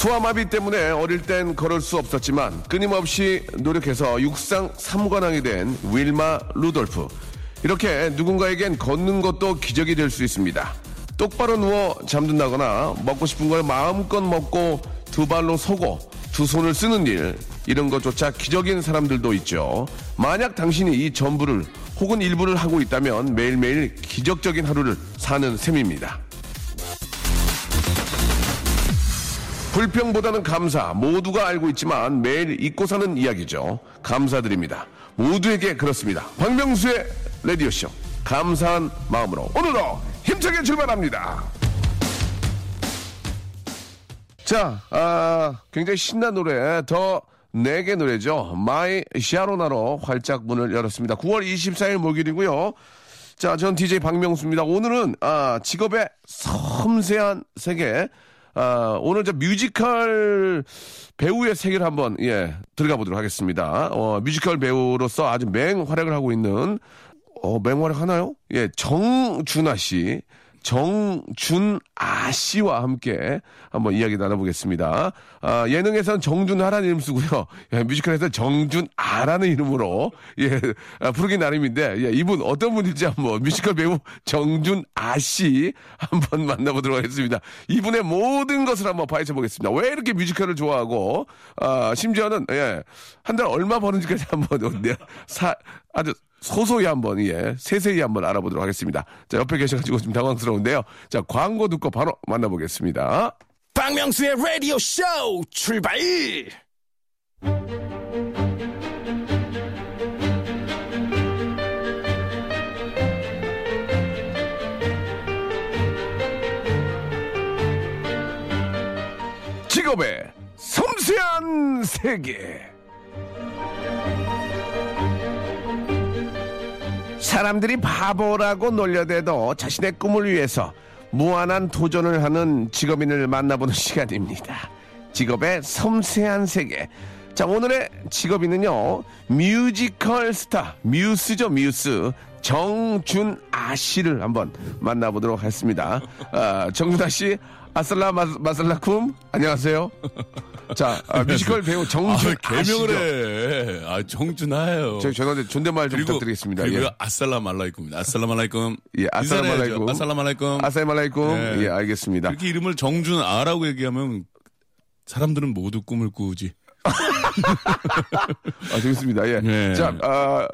소아마비 때문에 어릴 땐 걸을 수 없었지만 끊임없이 노력해서 육상 3관왕이 된 윌마 루돌프 이렇게 누군가에겐 걷는 것도 기적이 될 수 있습니다 똑바로 누워 잠든다거나 먹고 싶은 걸 마음껏 먹고 두 발로 서고 두 손을 쓰는 일 이런 것조차 기적인 사람들도 있죠. 만약 당신이 이 전부를 혹은 일부를 하고 있다면 매일매일 기적적인 하루를 사는 셈입니다. 불평보다는 감사 모두가 알고 있지만 매일 잊고 사는 이야기죠. 감사드립니다. 모두에게 그렇습니다. 박명수의 라디오쇼 감사한 마음으로 오늘도 힘차게 출발합니다. 자, 아, 굉장히 신난 노래, The Knack의 노래죠. My Sharona로 활짝 문을 열었습니다. 9월 24일 목요일이고요. 자, 전 DJ 박명수입니다. 오늘은, 아, 직업의 섬세한 세계, 아, 오늘 저 뮤지컬 배우의 세계를 한번, 예, 들어가 보도록 하겠습니다. 어, 뮤지컬 배우로서 아주 맹활약을 하고 있는 어, 맹활약 하나요? 예, 정준하 씨. 정준아 씨와 함께 한번 이야기 나눠보겠습니다. 아, 예능에서는 정준하라는 이름 쓰고요. 예, 뮤지컬에서 정준아라는 이름으로 예, 아, 부르기 나름인데 예, 이분 어떤 분일지 한번 뮤지컬 배우 정준아 씨 한번 만나보도록 하겠습니다. 이분의 모든 것을 한번 파헤쳐 보겠습니다. 왜 이렇게 뮤지컬을 좋아하고 아, 심지어는 예, 한 달 얼마 버는지까지 한번 네, 사, 아주 소소히 한번, 예, 세세히 한번 알아보도록 하겠습니다. 자, 옆에 계셔가지고 좀 당황스러운데요. 자, 광고 듣고 바로 만나보겠습니다. 박명수의 라디오 쇼 출발! 직업의 섬세한 세계. 사람들이 바보라고 놀려대도 자신의 꿈을 위해서 무한한 도전을 하는 직업인을 만나보는 시간입니다. 직업의 섬세한 세계. 자, 오늘의 직업인은요, 뮤지컬 스타, 뮤스죠, 뮤스. 정준아 씨를 한번 만나보도록 하겠습니다. 아, 정준아 씨, 아슬라 마, 마슬라쿰, 안녕하세요. 자, 아, 뮤지컬 배우 정준 아, 개명을 해. 아, 정준하예요. 저희 죄송한데 존댓말 좀 그리고, 부탁드리겠습니다. 그리고 예. 아살라 말라이쿰입니다. 아살라 말라이쿰. 예, 아살라 말라이쿰. 아살라 말라이쿰. 아사이말라이쿰. 네. 예, 알겠습니다. 이렇게 이름을 정준아라고 얘기하면 사람들은 모두 꿈을 꾸지. 아, 재밌습니다. 예. 네. 자, 아,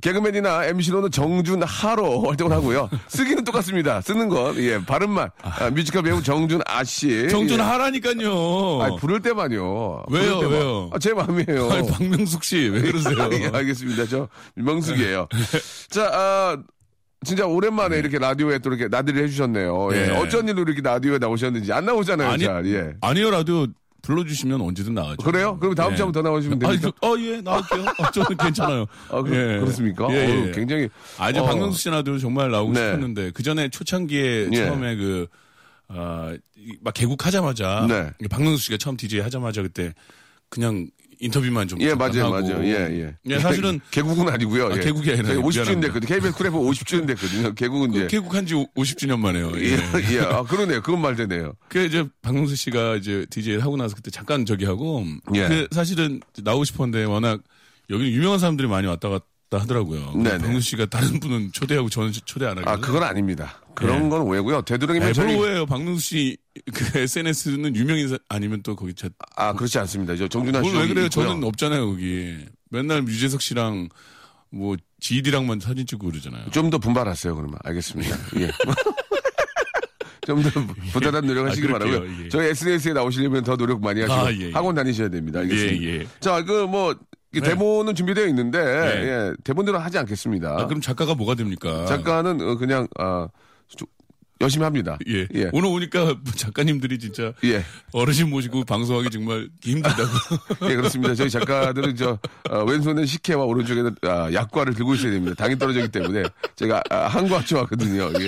개그맨이나 MC로는 정준하로 활동을 하고요. 쓰기는 똑같습니다. 쓰는 건, 예, 발음만. 아, 뮤지컬 배우 정준아 씨. 정준하라니까요. 예. 아, 부를 때만요. 왜요, 부를 때만. 왜요? 아, 제 마음이에요. 아니, 박명숙 씨, 왜 그러세요? 예, 알겠습니다. 저 명숙이에요. 자, 아, 진짜 오랜만에 이렇게 라디오에 또 이렇게 나들이 해주셨네요. 예. 네. 어쩐 일로 이렇게 라디오에 나오셨는지 안 나오잖아요, 아니, 잘. 예. 아니요, 라디오 불러주시면 언제든 나가죠. 그래요? 그럼 다음 네. 주에 한번 더 나오시면 아, 어, 예, 나올게요. 어, 저는 괜찮아요. 아, 그, 예. 렇습니까 예, 예. 굉장히. 아, 이제 어, 박명수 씨 나도 정말 나오고 네. 싶었는데, 그 전에 초창기에 예. 처음에 그, 아, 이- 막 개국하자마자, 네. 박명수 씨가 처음 DJ 하자마자 그때 그냥 인터뷰만 좀. 예, 맞아요. 맞아요. 예, 예. 예, 사실은 개국은 아니고요. 아, 예. 개국이 아니라 50주년 미안합니다. 됐거든요. KBS 쿨 FM 50주년 됐거든요. 개국은 그 이제. 개국한 지 50주년 만에요. 예, 예. 예. 아, 그러네요. 그건 말 되네요. 그 이제 박명수 씨가 이제 DJ 하고 나서 그때 잠깐 저기 하고, 예. 그 사실은 나오고 싶었는데 워낙 여기 유명한 사람들이 많이 왔다 갔다 하더라고요. 네네. 박명수 씨가 다른 분은 초대하고 저는 초대 안 하고. 아, 그건 아닙니다. 그런 예. 건 오해고요. 되도록이면 저희. 에브로예요. 박명수 씨그 SNS는 유명인 사- 아니면 또 거기 저. 아, 그렇지 않습니다. 저 정준하 씨. 그걸 왜 그래요? 있고요. 저는 없잖아요 거기. 맨날 유재석 씨랑 뭐 GD랑만 사진 찍고 그러잖아요. 좀 더 분발하세요, 그러면. 알겠습니다. 예. 좀더 부단한 노력하시기 아, 그럴게요. 바라고요. 예. 저희 SNS에 나오시려면 더 노력 많이 하시고 아, 예, 예. 학원 다니셔야 됩니다. 알겠습니다. 예, 예. 자, 그뭐 대본은 준비되어 있는데 네. 예, 대본대로 하지 않겠습니다. 아, 그럼 작가가 뭐가 됩니까? 작가는 어, 그냥 아, 조- 열심히 합니다. 예. 예. 오늘 오니까 뭐 작가님들이 진짜 예. 어르신 모시고 방송하기 정말 힘들다고. 예, 그렇습니다. 저희 작가들은 저 어, 왼손에 식혜와 오른쪽에는 아, 약과를 들고 있어야 됩니다. 당이 떨어지기 때문에 제가 아, 한과 좋아하거든요. 예.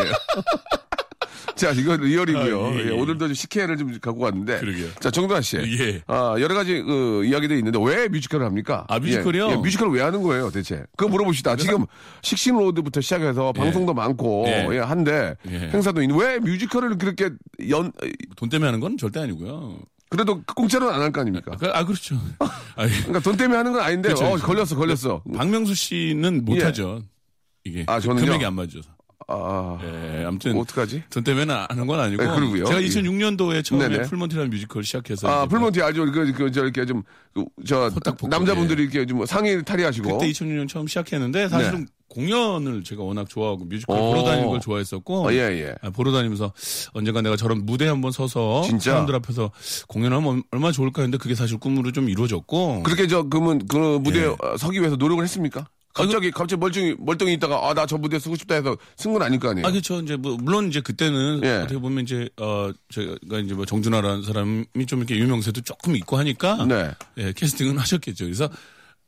자, 이거 리얼이고요. 아, 예, 예, 예. 오늘도 좀 식혜를 좀 갖고 왔는데. 그러게요. 자, 정준하 씨. 예. 아, 여러 가지 그 이야기들이 있는데 왜 뮤지컬을 합니까? 아, 뮤지컬이요? 예, 예, 뮤지컬을 왜 하는 거예요, 대체? 그거 물어봅시다. 지금 식신로드부터 시작해서 방송도 많고 예. 예, 한데 예. 행사도 있는데 왜 뮤지컬을 그렇게 연 돈 때문에 하는 건 절대 아니고요. 그래도 공짜로는 안 할 거 아닙니까? 그- 아, 그렇죠. 아니, 그러니까 돈 때문에 하는 건 아닌데 그렇죠, 어, 그렇죠. 걸렸어, 걸렸어. 박명수 씨는 못하죠. 이게 아, 저는요? 금액이 안 맞아서. 아, 예, 아무튼 어떡하지? 돈 때문에 하는 건 아니고. 네, 그러고요. 제가 예. 2006년도에 처음에 네네. Full Monty라는 뮤지컬 시작해서 아, 이제 Full Monty 알죠? 그, 그, 저, 이렇게 좀, 그, 저, 남자분들이 이렇게 좀 상의 탈의하시고. 그때 2006년 처음 시작했는데 사실은 네. 공연을 제가 워낙 좋아하고 뮤지컬 오. 보러 다니는 걸 좋아했었고 어, 예, 예. 아, 보러 다니면서 언젠가 내가 저런 무대 한번 서서 진짜? 사람들 앞에서 공연하면 얼마나 좋을까 했는데 그게 사실 꿈으로 좀 이루어졌고 그렇게 저, 그러면 그 무대에 예. 어, 서기 위해서 노력을 했습니까? 갑자기, 갑자기 멀쩡히, 멀쩡히 있다가, 아, 나 저 무대에 서고 싶다 해서 쓴 건 아닐 거 아니에요? 아, 그렇죠. 이제 뭐 물론 이제 그때는 예. 어떻게 보면 이제 어 제가 이제 뭐 정준하라는 사람이 좀 이렇게 유명세도 조금 있고 하니까 네. 예, 캐스팅은 하셨겠죠. 그래서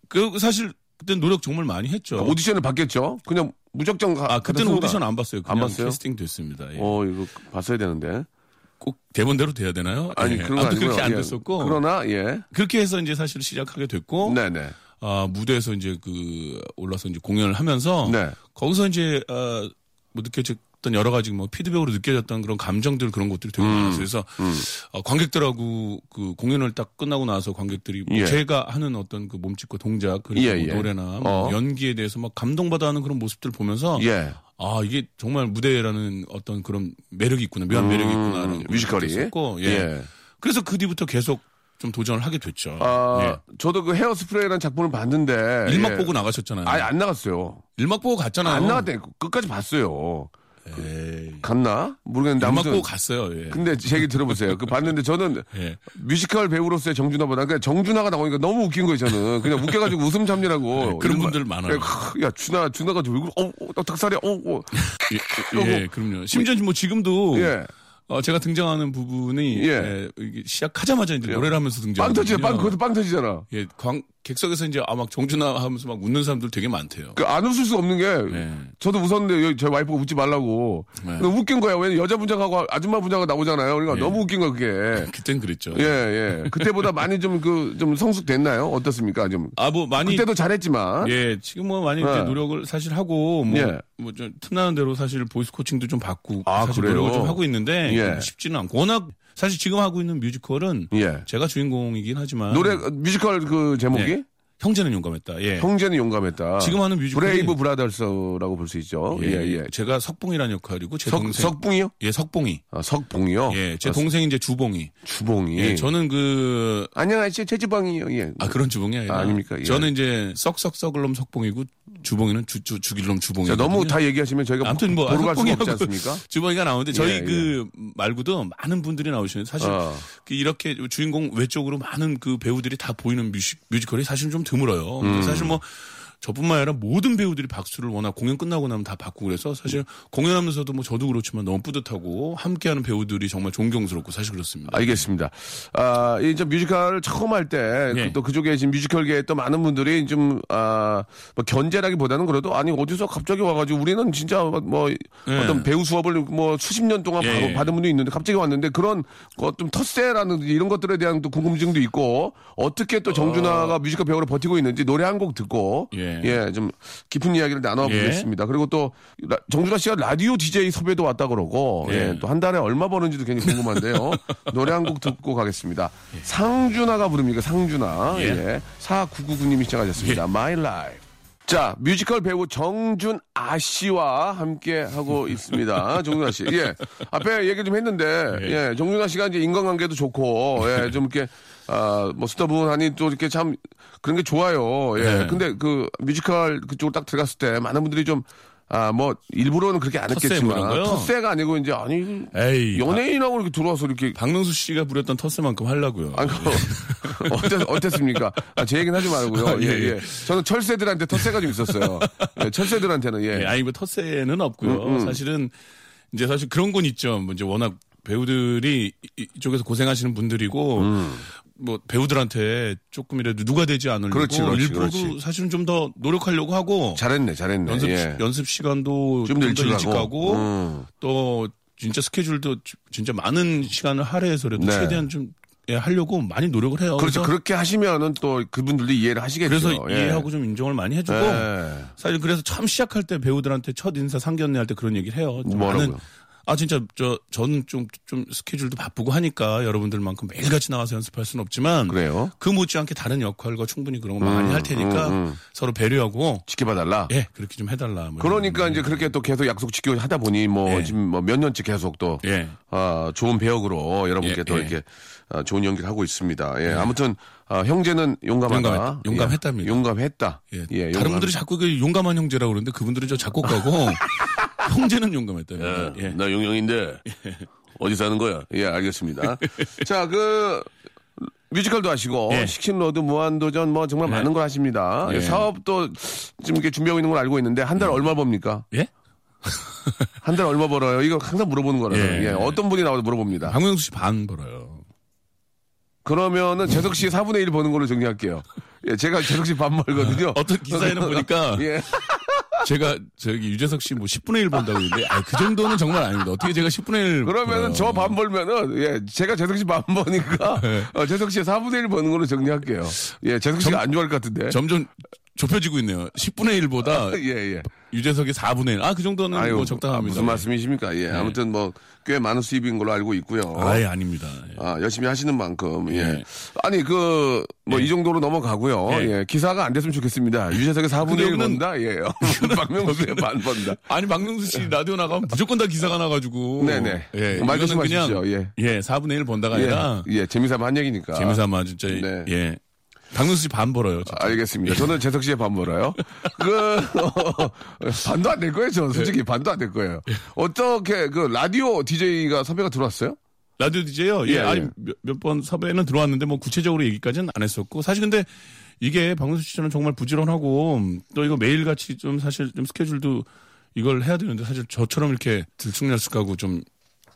그 사실 그때 노력 정말 많이 했죠. 오디션을 받겠죠? 그냥 무작정 가. 아, 그때는 오디션? 안 봤어요. 안 봤어요? 캐스팅 됐습니다. 예. 어, 이거 봤어야 되는데. 꼭 대본대로 돼야 되나요? 아니, 예. 그런 거 아무튼 아니고요. 그렇게 안 예. 됐었고 그러나, 예. 그렇게 해서 이제 사실 시작하게 됐고 네네. 아, 무대에서 이제 그 올라서 이제 공연을 하면서 네. 거기서 이제 어, 뭐 느껴졌던 여러 가지 뭐 피드백으로 느껴졌던 그런 감정들 그런 것들이 되게 음. 많았어요. 그래서 어, 관객들하고 그 공연을 딱 끝나고 나서 관객들이 뭐 예. 제가 하는 어떤 그 몸짓과 동작 그리고 예, 뭐 예. 노래나 뭐 어. 연기에 대해서 막 감동받아 하는 그런 모습들 보면서 예. 아 이게 정말 무대라는 어떤 그런 매력이 있구나 묘한 매력이 있구나라는 음, 뮤지컬이. 있었고 예. 예. 그래서 그 뒤부터 계속 좀 도전을 하게 됐죠. 아, 예. 저도 그 헤어스프레이라는 작품을 봤는데. 일막 예. 보고 나가셨잖아요. 아니, 안 나갔어요. 일막 보고 갔잖아요. 안 나갔대. 끝까지 봤어요. 에이. 갔나? 모르겠는데. 일막 아무튼. 보고 갔어요. 예. 근데 제 얘기 들어보세요. 그 봤는데 저는 예. 뮤지컬 배우로서의 정준하보다 그냥 정준하가 나오니까 너무 웃긴 거예요, 저는. 그냥 웃겨가지고 웃음 참느라고. 네, 그런 분들 많아요. 야, 준하, 준하가 왜 그래? 어, 어, 닭살이야, 어, 어. 예, 예, 그럼요. 심지어 뭐 지금도 예. 어, 제가 등장하는 부분이 예. 예, 이게 시작하자마자 이제 노래를 하면서 빵 등장하거든요. 터지잖아, 빵, 거기서 빵 터지잖아. 예, 광, 객석에서 이제 아막 정준하 하면서 막 웃는 사람들 되게 많대요. 그 안 웃을 수가 없는 게, 네. 저도 웃었는데, 저희 와이프가 웃지 말라고. 네. 웃긴 거야. 왜냐면 여자 분장하고 아줌마 분장하고 나오잖아요. 그러니까 예. 너무 웃긴 거야, 그게. 그땐 그랬죠. 예, 예. 그때보다 많이 좀 그, 좀 성숙됐나요? 어떻습니까? 좀. 아, 뭐 많이 그때도 잘했지만. 예, 지금 뭐 많이 이제 네. 노력을 사실 하고 뭐 예. 뭐좀 틈나는 대로 사실 voice coaching도 좀 받고 아, 사실 그래요? 노력을 좀 하고 있는데 예. 쉽지는 않고 워낙 사실 지금 하고 있는 뮤지컬은 예. 제가 주인공이긴 하지만 노래, 뮤지컬 그 제목이? 네. 형제는 용감했다. 예. 형제는 용감했다. 지금 하는 뮤지컬이 Brave Brothers라고 볼 수 있죠. 예, 예. 제가 석봉이라는 역할이고 제 석, 동생 석붕이요? 예, 석봉이. 아, 석봉이요? 예, 제 아, 동생이 이제 주봉이. 주봉이. 예, 저는 그 안녕하세요. 제주방이요. 예. 아, 그런 주봉이 아니라. 아, 아닙니까? 예. 저는 이제 썩썩 썩을 놈 석봉이고 주봉이는 주, 주, 죽일 놈 주봉이. 자, 너무 다 얘기하시면 저희가 아무튼 뭐 보러 갈 수가 없지 않습니까? 주봉이가 나오는데 저희 예, 그 말고도 많은 분들이 나오시는데 사실 어. 그 이렇게 주인공 외적으로 많은 그 배우들이 다 보이는 뮤지, 뮤지컬이 사실은 좀 드물어요. 음. 사실 뭐 저뿐만 아니라 모든 배우들이 박수를 워낙 공연 끝나고 나면 다 받고 그래서 사실 공연하면서도 뭐 저도 그렇지만 너무 뿌듯하고 함께하는 배우들이 정말 존경스럽고 사실 그렇습니다. 알겠습니다. 아, 이제 뮤지컬을 처음 할 때, 예. 또 그쪽에 지금 뮤지컬계에 또 많은 분들이 좀, 아, 뭐 견제라기보다는 그래도, 아니, 어디서 갑자기 와가지고 우리는 진짜 뭐, 어떤 배우 수업을 뭐 수십 년 동안 예. 받- 받은 분도 있는데 갑자기 왔는데 그런 것좀 텃세라는 이런 것들에 대한 또 궁금증도 있고, 어떻게 또 정준하가 뮤지컬 배우로 버티고 있는지 노래 한 곡 듣고, 예. 예, 좀 깊은 이야기를 나눠보겠습니다. 그리고 또 라- 정준하 씨가 라디오 DJ 섭외도 왔다 그러고 예. 예, 또 한 달에 얼마 버는지도 굉장히 궁금한데요. 노래 한 곡 듣고 가겠습니다. 상준하가 부릅니까? 상준하. 예. 예. 4999님이 시작하셨습니다. My Life. 자, 뮤지컬 배우 정준하 씨와 함께 하고 있습니다. 정준하 씨. 예. 앞에 얘기 좀 했는데, 예. 정준하 씨가 이제 인간관계도 좋고, 예. 좀 이렇게, 아, 뭐, 수더분하니 또 이렇게 참 그런 게 좋아요. 예. 네. 근데 그 뮤지컬 그쪽으로 딱 들어갔을 때 많은 분들이 좀 아, 뭐, 일부러는 그렇게 안 텃세 했겠지만. 뭐 이런 거요? 텃세 가 아니고, 이제, 아니, 에이, 연예인하고 이렇게 들어와서 이렇게. 박명수 씨가 부렸던 텃세만큼 하려고요. 아니, 그, 어땠, 어땠습니까? 아, 제 얘기는 하지 말고요. 아, 예, 예, 예. 저는 철새들한테 텃세가 좀 있었어요. 예, 철새들한테는, 예. 예, 아니 뭐 텃세는 없고요. 음, 음. 사실은 이제 사실 그런 건 있죠. 뭐 이제 워낙 배우들이 이- 이쪽에서 고생하시는 분들이고 음. 뭐 배우들한테 조금이라도 누가 되지 않으려고 그렇지, 그렇지, 일부러 그렇지. 사실은 좀 더 노력하려고 하고 잘했네, 잘했네. 연습 예. 연습 시간도 좀더 일찍 일찍 가고. 가고 음. 또 진짜 스케줄도 주- 진짜 많은 시간을 할애해서라도 네. 최대한 좀 예, 하려고 많이 노력을 해요. 그렇죠. 그렇게 하시면은 또 그분들도 이해를 하시겠죠. 그래서 예. 이해하고 좀 인정을 많이 해주고 예. 사실 그래서 처음 시작할 때 배우들한테 첫 인사 상견례 할 때 그런 얘기를 해요. 좀 뭐라고요? 아 진짜 저 저는 좀좀 스케줄도 바쁘고 하니까 여러분들만큼 매일같이 나와서 연습할 수는 없지만 그래요? 그 못지않게 다른 역할과 충분히 그런 거 많이 할 테니까 음, 음. 서로 배려하고 지켜봐달라. 예 그렇게 좀 해달라. 뭐 그러니까 이제 그렇게 또 계속 약속 지키고 하다 보니 뭐 예. 지금 뭐 몇 년째 계속 또 예. 아, 좋은 배역으로 여러분께 예, 또 예. 이렇게 아, 좋은 연기를 하고 있습니다. 예, 아무튼 아, 형제는 용감하다. 용감했다. 용감했답니다. 예, 용감했다. 예. 예, 다른 용감. 분들이 자꾸 그 용감한 형제라고 그러는데 그분들은 저 작곡가고 형제는 용감했답니다. 예. 나 용영인데 어디 사는 거야? 예, 알겠습니다. 자, 그 뮤지컬도 하시고 예. 식신로드 무한도전 뭐 정말 예. 많은 걸 하십니다. 예. 사업도 지금 이렇게 준비하고 있는 걸 알고 있는데 한 달 얼마 법니까? 예? 한 달 얼마 벌어요? 이거 항상 물어보는 거라서. 예. 예, 어떤 분이 나와도 물어봅니다. 박명수 씨 반 벌어요. 그러면은 재석 씨 4분의 1 버는 걸로 정리할게요. 예, 제가 재석 씨 반 벌거든요. 어떤 기사에는 보니까 예. 제가 저기 유재석 씨 뭐 10분의 1 번다고 했는데 아, 그 정도는 정말 아닙니다. 어떻게 제가 10분의 1 그러면은 저 반 벌면은 예, 제가 재석 씨 반 버니까 네. 어, 재석 씨 4분의 1 버는 걸로 정리할게요. 예, 재석 씨가 안 좋아할 것 같은데. 점점 좁혀지고 있네요. 10분의 1보다 예, 예. 유재석이 4분의 1. 아, 그 정도는 아유, 뭐 적당합니다. 무슨 말씀이십니까? 예. 아무튼 뭐 꽤 많은 수입인 걸로 알고 있고요. 아예 아닙니다. 예. 아, 열심히 하시는 만큼, 예. 예. 아니, 그, 뭐, 이 정도로 넘어가고요. 예. 예. 기사가 안 됐으면 좋겠습니다. 유재석의 4분의 1 그거는- 번다? 예. 박명수의 반 번다. 아니, 박명수 씨 라디오 나가면 무조건 다 기사가 나 가지고. 네 네. 예. 말 조심하십시오. 예. 예, 4분의 1 번다가 예. 아니라. 예. 재미삼아 한 얘기니까. 재미삼아 진짜. 네. 예. 박명수 씨 반 벌어요. 진짜. 알겠습니다. 저는 재석 씨의 반 벌어요. 그, 반도 안 될 거예요, 저 솔직히 예. 반도 안 될 거예요. 어떻게, 그, 라디오 DJ가 섭외가 들어왔어요? 라디오 DJ요? 예, 예, 아니, 예. 몇번 섭외는 들어왔는데 뭐 구체적으로 얘기까지는 안 했었고. 사실 근데 이게 박명수 씨는 정말 부지런하고 또 이거 매일 같이 좀 사실 좀 스케줄도 이걸 해야 되는데 사실 저처럼 이렇게 들쑥날쑥하고 좀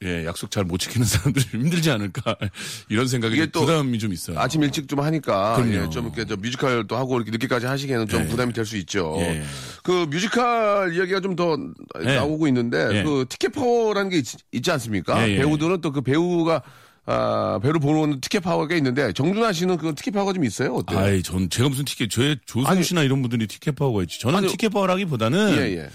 예, 약속 잘 못 지키는 사람들이 좀 힘들지 않을까 이런 생각이 이게 또 부담이 좀 있어요. 아침 일찍 좀 하니까. 예, 좀 이렇게 저 뮤지컬도 하고 이렇게 늦게까지 하시기에는 좀 예. 부담이 될 수 있죠. 예. 그 뮤지컬 이야기가 좀더 예. 나오고 있는데 예. 그 티켓 파워라는 게 있, 지 않습니까? 예, 예. 배우들은 또 그 배우가 아, 보러 오는 티켓 파워가 있는데 정준하 씨는 그 티켓 파워가 좀 있어요? 어때요? 아이, 전 제가 무슨 티켓, 저 조승우 아니- 씨나 이런 분들이 티켓 파워가 있지. 저는 아니- 티켓 파워라기보다는 예, 예.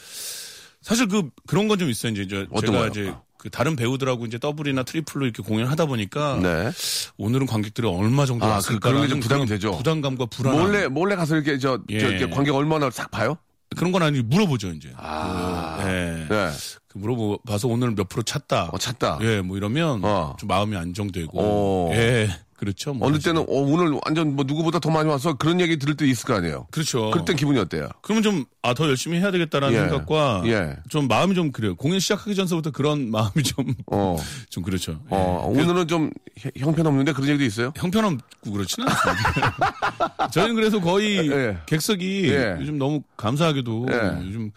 사실 그 그런 건 좀 있어요. 이제 저 제가 거요? 이제 그 다른 배우들하고 이제 더블이나 트리플로 이렇게 공연하다 보니까 네. 오늘은 관객들이 얼마 정도 아, 왔을까 그- 그런 게 좀 부담이 그런 되죠. 부담감과 불안 몰래 몰래 가서 이렇게 저, 저 예. 이렇게 관객 얼마나 싹 봐요? 그런 건 아니고 물어보죠 이제. 아. 그, 예. 네. 그 물어봐서 오늘 몇 프로 찼다. 어, 찾다. 예, 뭐 이러면 어. 좀 마음이 안정되고. 어. 예, 그렇죠. 뭐 어느 사실. 때는 어, 오늘 완전 뭐 누구보다 더 많이 와서 그런 얘기 들을 때 있을 거 아니에요. 그렇죠. 그럴 땐 기분이 어때요? 그러면 좀, 아, 더 열심히 해야 되겠다라는 예. 생각과 예. 좀 마음이 좀 그래요. 공연 시작하기 전서부터 그런 마음이 좀, 어. 좀 그렇죠. 예. 어, 오늘은 좀 형- 형편없는데 그런 얘기도 있어요? 형편없고 그렇지는 않습니다. 저희는 그래서 거의 예. 객석이 예. 요즘 너무 감사하게도 예. 요즘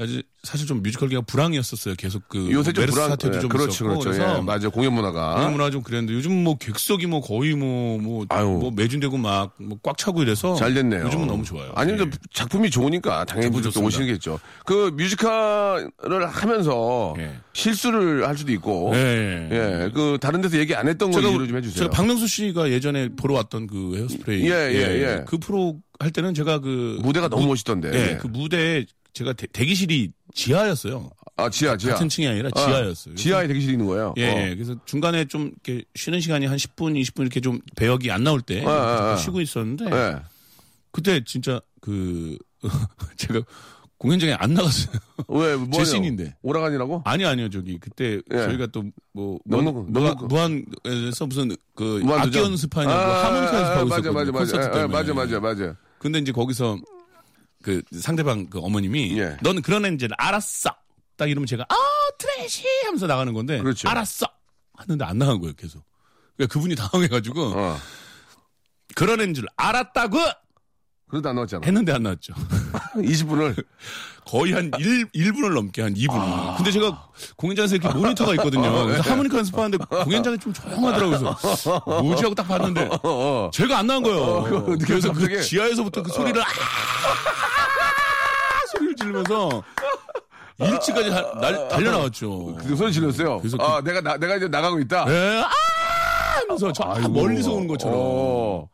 아직 사실 좀 뮤지컬계가 불황이었었어요. 계속 그 요새 좀 메르스 불안, 사태도 예, 좀 그렇죠, 있었고 그렇죠. 그래서 예, 맞아 공연 문화가. 공연 문화 좀 그랬는데 요즘 뭐 객석이 뭐 거의 뭐뭐 아유. 뭐 매진되고 막뭐꽉 차고 이래서 잘 됐네요. 요즘은 너무 좋아요. 아니면 예. 작품이 좋으니까 당연히 또. 오시겠죠. 그 뮤지컬을 하면서 예. 실수를 할 수도 있고. 예. 예, 그 다른 데서 얘기 안 했던 거 위주로 좀 해주세요. 제가 박명수 씨가 예전에 보러 왔던 그 헤어스프레이 예, 예, 예. 그 프로 할 때는 제가 그 무대가 너무 멋있던데. 예, 그 무대에 제가 대, 대기실이 지하였어요. 아 지하 지하. 같은 층이 아니라 아, 지하였어요. 지하에 대기실이 있는 거예요. 예, 어. 예. 그래서 중간에 좀 이렇게 쉬는 시간이 한 10분, 20분 이렇게 좀 배역이 안 나올 때 아, 아, 아. 쉬고 있었는데 예. 그때 진짜 그 제가 공연장에 안 나갔어요. 왜 뭐? 제 씬인데. 오라간이라고? 아니 아니요 저기 그때 예. 저희가 또뭐 무한에서 무슨 그? 악기 연습하냐고 아, 하모니카 연습하고 있었거든요. 맞아, 맞아. 때문에. 맞아, 맞아, 맞아. 근데 이제 거기서 그 상대방 그 어머님이 예. 너는 그런 애인지 알았어. 딱 이러면 제가 아 트래시 하면서 나가는 건데 그렇죠. 알았어 하는데 안 나간 거예요 계속. 그러니까 그분이 당황해가지고 어. 그런 애인 줄 알았다고 그래도 안 나왔잖아. 했는데 안 나왔죠. 20분을 거의 한 1, 1분을 넘게 한 2분. 아. 근데 제가 공연장에서 이렇게 모니터가 있거든요. 그래서 하모니카 연습하는데 공연장이 좀 조용하더라고요. 그래서 뭐지 하고 딱 봤는데 어. 제가 안 나온 거예요. 그- 그래서 갑자기- 그 지하에서부터 그 소리를 아 소리를 지르면서 1층까지 달, 날- 달려 나왔죠. 그 소리 질렀어요. 그래서 아, 내가 나, 내가 이제 나가고 있다. 예, 아! 하면서 저 아이고. 멀리서 오는 것처럼.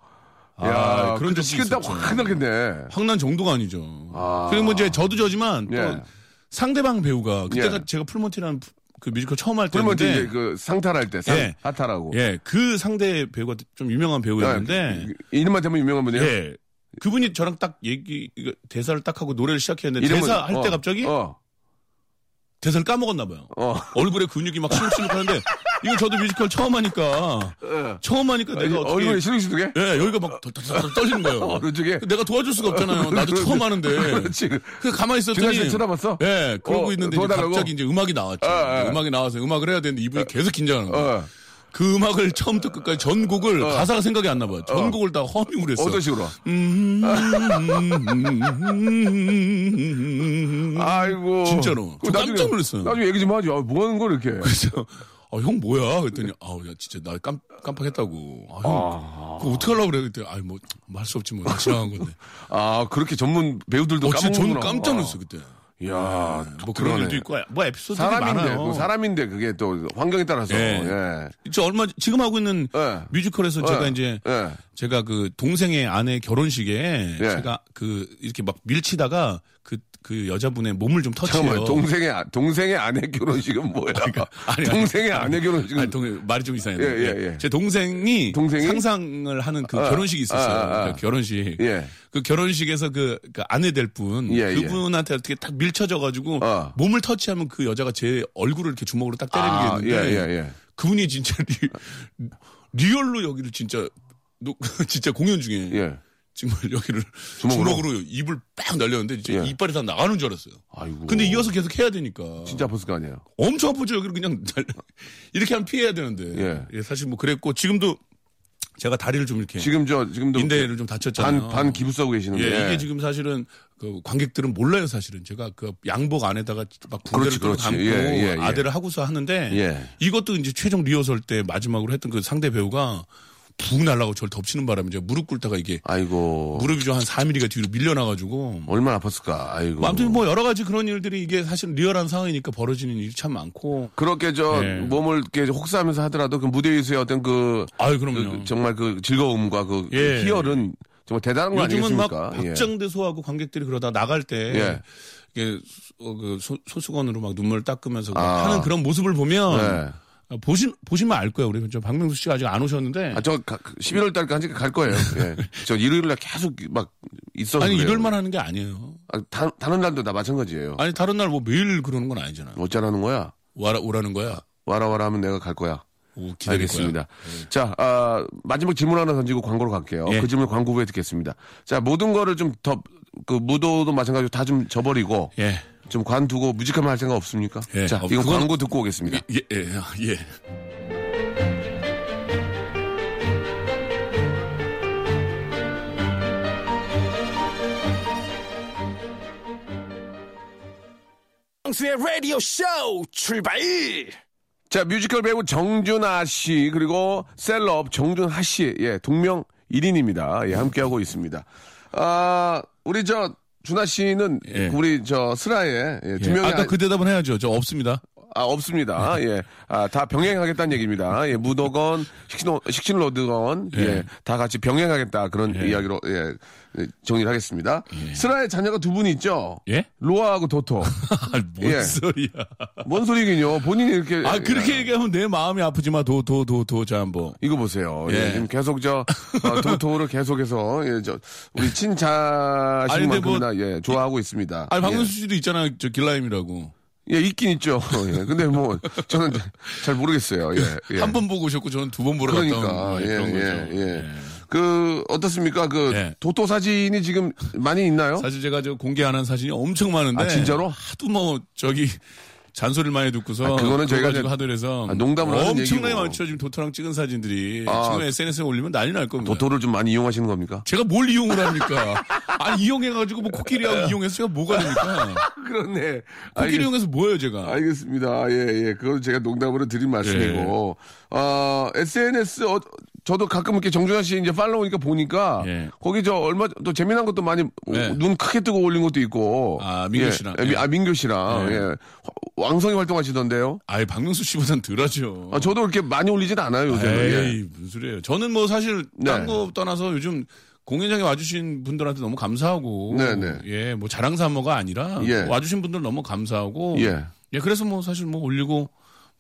어. 아, 야, 그런 적이 식은땀 있었죠. 확 나겠네. 황난 정도가 아니죠. 아. 그리고 뭐 이제 저도 저지만 또 예. 상대방 배우가 그때가 예. 제가 풀몬티라는 푸- 그 뮤지컬 처음 할 그러면 때인데 이제 그 상탈할 때, 상, 예. 하타라고. 예, 그 상대 배우가 좀 유명한 배우였는데 그- 이름만 대면 유명한 분이에요? 예. 그분이 저랑 딱 얘기 이거 대사를 딱 하고 노래를 시작했는데 이름은- 대사 할 때 어, 갑자기 어, 대사를 까먹었나 봐요. 어. 얼굴에 근육이 막 실룩실룩하는데 이거 저도 뮤지컬 처음 하니까 예. 처음 하니까 내가 어, 어떻게 얼굴에 시룩시룩해? 예, 여기가 막 덜덜덜 떨리는 거예요. 어느 쪽에? 내가 도와줄 수가 없잖아요. 나도 처음 하는데. 그렇지. 그 가만히 있었더니 씨 쳐다봤어? 예, 그러고 어, 있는데 이제? 갑자기 이제 음악이 나왔죠. 어, 어. 음악이 나와서 음악을 해야 되는데 이분이 계속 긴장하는 거예요. 어. 그 음악을 처음부터 끝까지 전곡을 가사가 생각이 안 나봐요. 전곡을 다 허밍을 했어. 어떤 식으로? 음, 아이고. 진짜로. 그저 나중에- 깜짝 놀랐어요. 나중에 얘기 좀 하죠. 아, 뭐 하는 거 이렇게. 그래서 아, 형 뭐야? 그랬더니 아우 야 진짜 나 깜, 깜빡했다고. 아, 형 그거 어떻게 하려고 그래? 그랬더니 아이 뭐말 수 없지 뭐 지나간 건데. 아, 그렇게 전문 배우들도 어, 진짜 저는. 깜짝 놀랐어 그때. 이야, 뭐 그런. 일도 있고 뭐 에피소드들이 사람인데, 많아요. 그 사람인데 그게 또 환경에 따라서. 예. 예. 저 얼마 지금 하고 있는 예. 뮤지컬에서 제가 예. 이제 예. 제가 그 동생의 아내 결혼식에 예. 제가 그 이렇게 막 밀치다가 그 그 여자분의 몸을 좀 터치해요. 잠깐만, 동생의, 아- 동생의 아내 결혼식은 뭐야? 아니, 아니. 동생의 아내 결혼식은. 아니, 동, 말이 좀 이상해요. 예, 예, 예. 제 동생이, 동생이? 상상을 하는 그 아, 결혼식이 있었어요. 아, 아, 아. 그 결혼식. 예. 그 결혼식에서 그, 그 아내 될 분, 예, 예. 그분한테 어떻게 딱 밀쳐져가지고 어. 몸을 터치하면 그 여자가 제 얼굴을 이렇게 주먹으로 딱 때리는 아, 게 예, 있는데 예, 예. 그분이 진짜 리, real로 여기를 진짜 노- 진짜 공연 중에 예. 정말 여기를 주먹으로? 주먹으로, 입을 빡 날렸는데 이제 예. 이빨이 다 나가는 줄 알았어요. 아이고. 근데 이어서 계속 해야 되니까 진짜 아팠을 거 아니에요? 엄청 아프죠. 여기를 그냥 날- 이렇게 하면 피해야 되는데 예. 사실 뭐 그랬고 지금도 제가 다리를 좀 이렇게 지금 저, 지금도. 인대를 좀 다쳤잖아요. 반, 반 기부 싸고 계시는데. 예, 이게 지금 사실은 그 관객들은 몰라요, 사실은. 제가 그 양복 안에다가 막 군대를 그렇지, 또 그렇지. 감고 예, 예, 예. 아대를 하고서 하는데 예. 이것도 이제 최종 리허설 때 마지막으로 했던 그 상대 배우가 푹 날라고 저를 덮치는 바람에 이제 무릎 꿇다가 이게 아이고. 무릎이 좀 한 4mm가 뒤로 밀려나가지고 얼마나 아팠을까. 아이고. 뭐 아무튼 뭐 여러 가지 그런 일들이 이게 사실 리얼한 상황이니까 벌어지는 일이 참 많고 그렇게 저 예. 몸을 이렇게 혹사하면서 하더라도 그 무대에서의 어떤 그, 아유 그. 정말 그 즐거움과 그 예. 희열은 정말 대단한 거 요즘은 막 아니겠습니까? 예. 박장대소하고 관객들이 그러다 나갈 때 예. 이게 소, 그 소, 소수건으로 막 눈물 닦으면서 막 아. 하는 그런 모습을 보면 네. 아, 보신 보시면 알 거예요. 우리 저 박명수 씨가 아직 안 오셨는데 아, 저 11월 달까지 갈 거예요. 예. 저 일요일 날 계속 막 있어서. 아니 그래요. 이럴만 하는 게 아니에요. 아, 다, 다른 날도 다 마찬가지예요. 아니 다른 날 뭐 매일 그러는 건 아니잖아. 어쩌라는 거야? 와라 오라는 거야. 와라 와라 하면 내가 갈 거야. 오, 기다릴 알겠습니다. 거야. 자, 아, 마지막 질문 하나 던지고 광고로 갈게요. 예. 그 질문 광고 후에 듣겠습니다. 자, 모든 거를 좀 더, 그 무도도 마찬가지로 다좀 져버리고 예. 좀 관두고 뮤지컬만 할 생각 없습니까? 예. 자, 어, 이건 그건- 광고 듣고 오겠습니다. 예, 예, 예. 박명수의 라디오 쇼 출발! 자, 뮤지컬 배우 정준하 씨, 그리고 셀럽 정준하 씨, 예, 동명 1인입니다. 예, 함께하고 있습니다. 아, 우리 저, 준하 씨는 예. 우리 저 슬라에 예, 두 예. 명이 아까 아, 그 대답은 해야죠. 저 없습니다. 아, 없습니다. 예. 아, 다 병행하겠다는 얘기입니다. 예, 식신, 식신로드건, 예. 예. 다 같이 병행하겠다. 그런 이야기로, 예, 예, 정리를 하겠습니다. 슬라의 자녀가 두분 있죠? 예? 로아하고 도토. 아, 뭔 예. 소리야. 뭔 소리긴요? 본인이 이렇게. 아, 그렇게 얘기하면 내 마음이 아프지만 도, 도, 도, 도, 자, 뭐. 이거 보세요. 예. 예. 지금 계속 저, 어, 도토를 계속해서, 예, 저, 우리 친자식만큼이나, 예, 좋아하고 있습니다. 아니, 예. 박명수 씨도 있잖아요. 저 길라임이라고. 예, 있긴 있죠. 예. 근데 뭐, 저는 잘 모르겠어요. 예. 예. 한 번 보고 오셨고 저는 두 번 보러 갔다 그러니까 온 예, 그런 예, 거죠. 예. 그 어떻습니까? 그 예. 도토 사진이 지금 많이 있나요? 사실 제가 저 공개 안 한 사진이 엄청 많은데 아, 진짜로? 하도 뭐 저기 잔소리를 많이 듣고서 아, 그거는 저희가 하더래서 아, 농담을 엄청나게. 많죠 지금 도토랑 찍은 사진들이 아, 지금 SNS에 올리면 난리 날 겁니다. 도토를 좀 많이 이용하시는 겁니까? 제가 뭘 이용을 합니까? 아니 이용해가지고 뭐 코끼리하고 이용해서 제가 뭐가 됩니까? 그렇네. 코끼리 이용해서 뭐예요 제가? 알겠습니다. 예, 예. 그건 제가 농담으로 드린 말씀이고. 예. 어, SNS, 어, 저도 가끔 이렇게 정준하 씨 이제 팔로우니까 보니까. 예. 거기 저 얼마, 또 재미난 것도 많이 네. 눈 크게 뜨고 올린 것도 있고. 아, 민교 예. 씨랑. 예, 미- 예. 아, 민교 씨랑. 예. 예. 왕성히 활동하시던데요. 아예 박명수 씨보단 덜하죠. 아, 저도 그렇게 많이 올리진 않아요, 요새는. 예. 에이 무슨 소리예요? 저는 뭐 사실 딴 네. 거 떠나서 요즘 공연장에 와주신 분들한테 너무 감사하고 네, 네. 예, 뭐 자랑삼어가 아니라 예. 와주신 분들 너무 감사하고 예. 예, 그래서 뭐 사실 뭐 올리고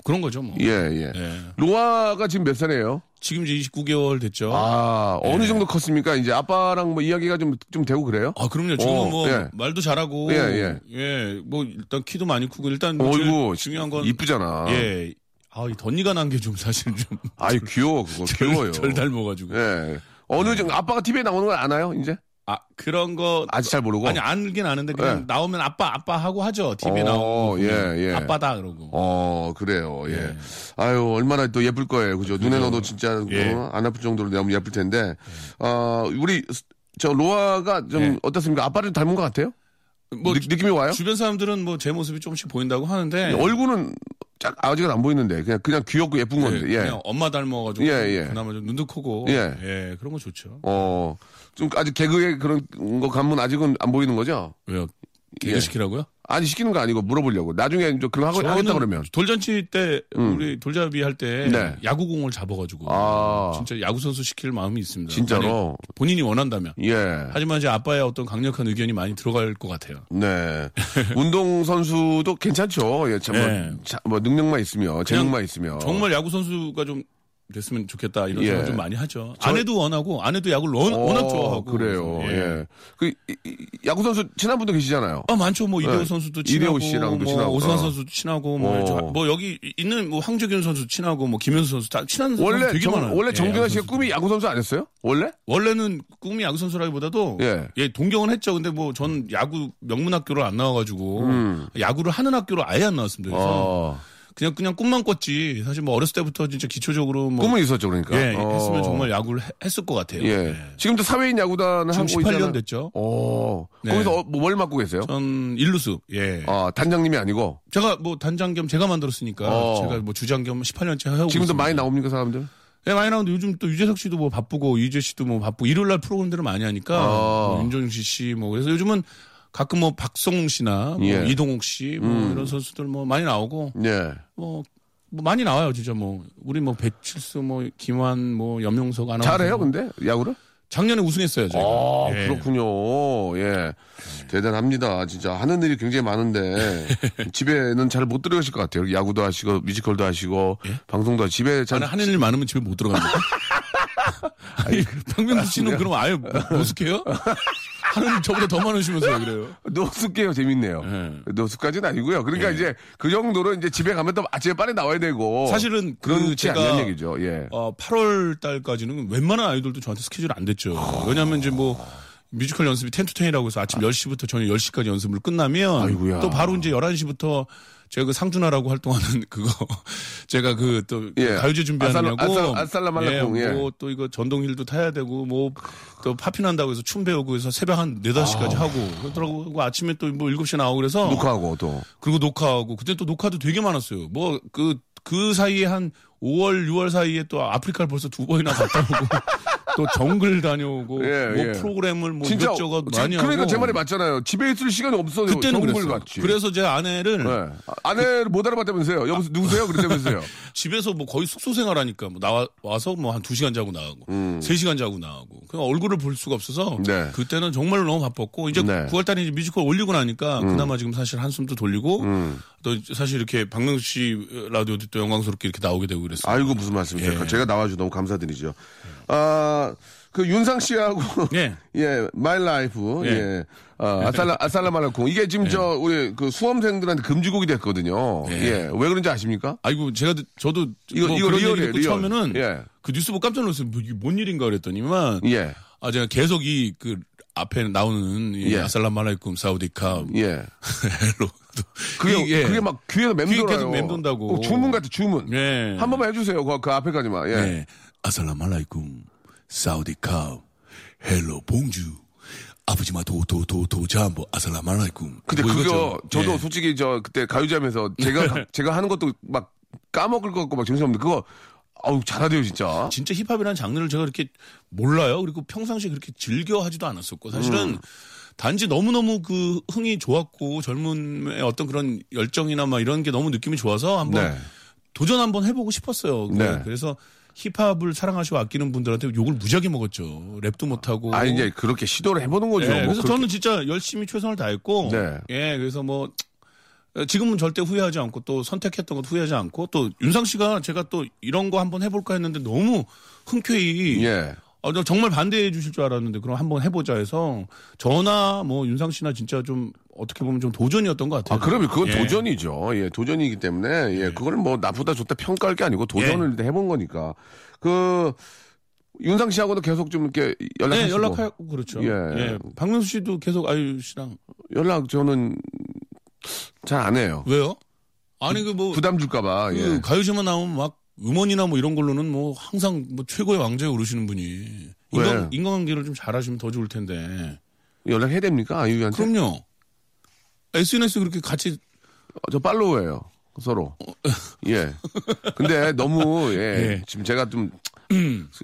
그런 거죠 뭐. 예, 예. 예. 로아가 지금 몇 살이에요? 지금 이제 29개월 됐죠. 아, 아, 예. 어느 정도 컸습니까? 이제 아빠랑 뭐 이야기가 좀, 좀 되고 그래요? 그럼요. 지금 어, 뭐 예. 말도 잘하고 예, 예. 예, 뭐 일단 키도 많이 크고 일단 뭐 어이구, 중요한 건 이쁘잖아. 예. 아, 이 덧니가 난 게 좀 사실 좀 아이, 귀여워, 그거. 귀여워요. 절 닮아가지고. 예. 어느 정도, 아빠가 TV에 나오는 걸 아나요, 이제? 아 그런 거 아직 잘 모르고. 아니 알긴 아는데 그냥 예. 나오면 아빠 아빠 하고 하죠 TV에 어, 나오고 예, 예. 아빠다 그러고 어, 그래요, 예. 예. 아유, 얼마나 또 예쁠 거예요. 그죠? 눈에 넣어도 진짜 예. 어, 안 아플 정도로 너무 예쁠 텐데. 어, 우리, 저, 로아가 좀 예. 어떻습니까? 아빠를 닮은 것 같아요? 뭐 느, 느낌이 와요? 주변 사람들은 뭐 제 모습이 조금씩 보인다고 하는데 얼굴은 짝, 아직은 안 보이는데. 그냥, 그냥 귀엽고 예쁜 예, 건데, 예. 그냥 엄마 닮아가지고 예, 예. 그나마 좀 눈도 크고 예. 예. 그런 거 좋죠 어, 좀 아직 개그의 그런 거 감은 아직은 안 보이는 거죠? 왜요 개그 예. 시키라고요? 아니, 시키는 거 아니고 물어보려고. 나중에 이제 거 하고, 하겠다 그러면. 돌잔치 때 우리 돌잡이 할 때 네. 야구공을 잡아가지고 아. 진짜 야구 선수 시킬 마음이 있습니다. 진짜로? 본인이 원한다면. 예. 하지만 이제 아빠의 어떤 강력한 의견이 많이 들어갈 것 같아요. 네. 운동 선수도 괜찮죠. 예, 참, 뭐, 예. 자, 뭐, 능력만 있으면, 재능만 있으면. 정말 야구 선수가 좀 됐으면 좋겠다 이런 어. 예. 생각 좀 많이 하죠. 아내도 원하고 아내도 야구를 워- 어, 워낙 좋아하고 그래요. 예. 예. 그, 이- 이- 야구 선수 친한 분도 계시잖아요. 아 많죠. 뭐 이대호 네. 선수도 이대호 친하고, 씨랑도 뭐 친하고. 오승환 어. 선수도 친하고, 뭐, 어. 저- 뭐 여기 있는 뭐 황재균 선수 친하고, 뭐 김현수 선수 다 친한 선수 원래, 되게 정, 많아요. 원래 예, 정준하 씨가 야구 선수. 꿈이 야구 선수 아니었어요? 원래? 원래는 꿈이 야구 선수라기보다도 예. 예. 동경은 했죠. 근데 뭐 전 야구 명문 학교를 안 나와가지고 음. 야구를 하는 학교로 아예 안 나왔습니다. 그래서 어. 그냥 그냥 꿈만 꿨지. 사실 뭐 어렸을 때부터 진짜 기초적으로 뭐 꿈은 있었죠, 그러니까. 예, 어. 했으면 정말 야구를 해- 했을 것 같아요. 예. 예. 지금도 사회인 야구단을 하고 18년 있잖아요. 됐죠. 어. 네. 거기서 어, 뭘 맡고 계세요? 전 일루수. 예. 아, 단장님이 아니고. 제가 뭐 단장 겸 제가 만들었으니까 어. 제가 뭐 주장 겸 18년째 하고 지금도 있습니다. 많이 나옵니까, 사람들? 예, 많이 나오는데 요즘 또 유재석 씨도 뭐 바쁘고 이재 씨도 뭐 바쁘고 일요일 날 프로그램들을 많이 하니까 어. 뭐 윤종신 씨 뭐 그래서 요즘은 가끔 뭐 박성웅 씨나 뭐 예. 이동욱 씨뭐 이런 선수들 뭐 많이 나오고 예. 뭐, 뭐 많이 나와요 진짜 뭐 우리 뭐 배칠수 뭐 김환 뭐 염용석 아나운서 잘해요, 뭐. 근데? 야구를? 작년에 우승했어요 저희가. 아, 예. 그렇군요. 예. 대단합니다. 진짜 하는 일이 굉장히 많은데 집에는 잘 못 들어가실 것 같아요. 야구도 하시고 뮤지컬도 하시고 방송도 하시고 집에 잘 하는 일 많으면 집에 못 들어갑니다. 아니, 박명수 씨는 그럼 아예 노숙해요? 하는 일 저보다 더 많으시면서 왜 그래요? 노숙해요. 재밌네요. 예. 노숙까지는 아니고요. 그러니까 예. 이제 그 정도로 이제 집에 가면 또 아침에 빨리 나와야 되고 사실은 그 그렇지 제가 얘기죠. 예. 어, 8월 달까지는 웬만한 아이돌도 저한테 스케줄 안 됐죠. 왜냐하면 이제 뭐 뮤지컬 연습이 10 to 10이라고 해서 아침 10시부터 저녁 10시까지 연습을 끝나면 아이고야. 또 바로 이제 11시부터 제가 그 상준하라고 활동하는 그거 제가 그또 예. 가요제 아살람- 아살- 아살라말라콩, 예. 뭐또 이거 전동휠도 타야 되고 뭐 또 파핀한다고 해서 춤 배우고 해서 새벽 한 4, 5시까지 하고 그러더라고 아침에 또 뭐 7시에 나오고 그래서 녹화하고 또 그리고 녹화하고 그때 또 녹화도 되게 많았어요. 뭐그그 사이에 한 5월 6월 사이에 또 아프리카를 벌써 두 번이나 갔다 오고 또 정글 다녀오고 예, 뭐 예. 프로그램을 뭐 진짜 이것저것 지- 많이 그러니까 하고 제 말이 맞잖아요. 집에 있을 시간이 없어요. 그때는 정글 그랬어요. 같이. 그래서 제 아내를 네. 아, 아내를 못 알아봤다면서요. 여보세요 누구세요? 그랬다면서요. 집에서 뭐 거의 숙소 생활하니까 뭐 나와 와서 뭐 한 2시간 자고 나가고 음. 3시간 자고 나가고 그냥 얼굴을 볼 수가 없어서 네. 그때는 정말로 너무 바빴고 이제 네. 9월 달에 이제 뮤지컬 올리고 나니까 그나마 지금 사실 한숨도 돌리고 음. 또 사실 이렇게 박명수 씨 라디오도 또 영광스럽게 이렇게 나오게 되고 그랬어요. 아이고 무슨 말씀이세요. 예. 제가 나와주 너무 감사드리죠. 아, 그 윤상 씨하고 예. 예, My Life. 예. 예. 아, 아살라 아살라 말라콩. 이게 지금 저 우리 그 수험생들한테 금지곡이 됐거든요. 예. 예. 왜 그런지 아십니까? 아이고 제가 듣- 저도 이거- 뭐 이거 real이에요, 듣고 real. 처음에는 예. 그 뉴스 보고 깜짝 놀랐어요. 뭐 이게 뭔 일인가 그랬더니만 예. 아 제가 계속 이 그 앞에 나오는 이 예. السلام عليكم สวัสดีค่ะ 예. hello 그게, 이- 예. 그게 막 귀에서 맴돌아요. 계속 맴돈다고. 어, 주문 같아, 주문. 예. 한 번만 해주세요. 그, 그 앞에까지만. 예. 네. السلام عليكم สวัสดีค่ะ hello bonjour 아버지마 도도도 도자뭐 السلام عليكم 근데 뭐 그거. 저도 예. 솔직히 저 그때 가요제하면서 제가 가- 제가 하는 것도 막 까먹을 것 같고 막 정신없는데 그거 아우 잘하대요 진짜. 진짜 힙합이라는 장르를 제가 그렇게 몰라요. 그리고 평상시에 그렇게 즐겨 하지도 않았었고 사실은 음. 단지 너무너무 그 흥이 좋았고 젊음의 어떤 그런 열정이나 막 이런 게 너무 느낌이 좋아서 한번 네. 도전 한번 해보고 싶었어요. 그- 네. 그래서 힙합을 사랑하시고 아끼는 분들한테 욕을 무지하게 먹었죠. 랩도 못하고. 아 이제 그렇게 시도를 해보는 거죠. 예, 뭐 그래서 그렇게- 저는 진짜 열심히 최선을 다했고, 네. 예, 그래서 뭐 지금은 절대 후회하지 않고 또 선택했던 것도 후회하지 않고 또 윤상 씨가 제가 또 이런 거 한번 해볼까 했는데 너무 흔쾌히 예. 어, 저 정말 반대해 주실 줄 알았는데 그럼 한번 해보자 해서 저나 뭐 윤상 씨나 진짜 좀 어떻게 보면 좀 도전이었던 것 같아요. 아, 그러면 그건 예. 도전이죠. 예, 도전이기 때문에, 예, 그걸 뭐 나쁘다 좋다 평가할 게 아니고 도전을 일단 해본 거니까. 그, 윤상 씨하고도 계속 좀 이렇게 연락하시고. 네, 연락하고 그렇죠. 예. 예. 박명수 씨도 계속 아유 씨랑 연락 저는 잘 안 해요. 왜요? 아니 그 뭐 부담 줄까봐, 그 예. 가요제만 나오면 막 음원이나 뭐 이런 걸로는 뭐 항상 뭐 최고의 왕자에 오르시는 분이 왜? 인간, 인간관계를 좀 잘하시면 더 좋을 텐데. 연락해야 됩니까? 아이유한테? 그럼요. SNS 그렇게 같이 어, 저 팔로우예요. 서로. 예. 근데 너무, 예. 예. 지금 제가 좀,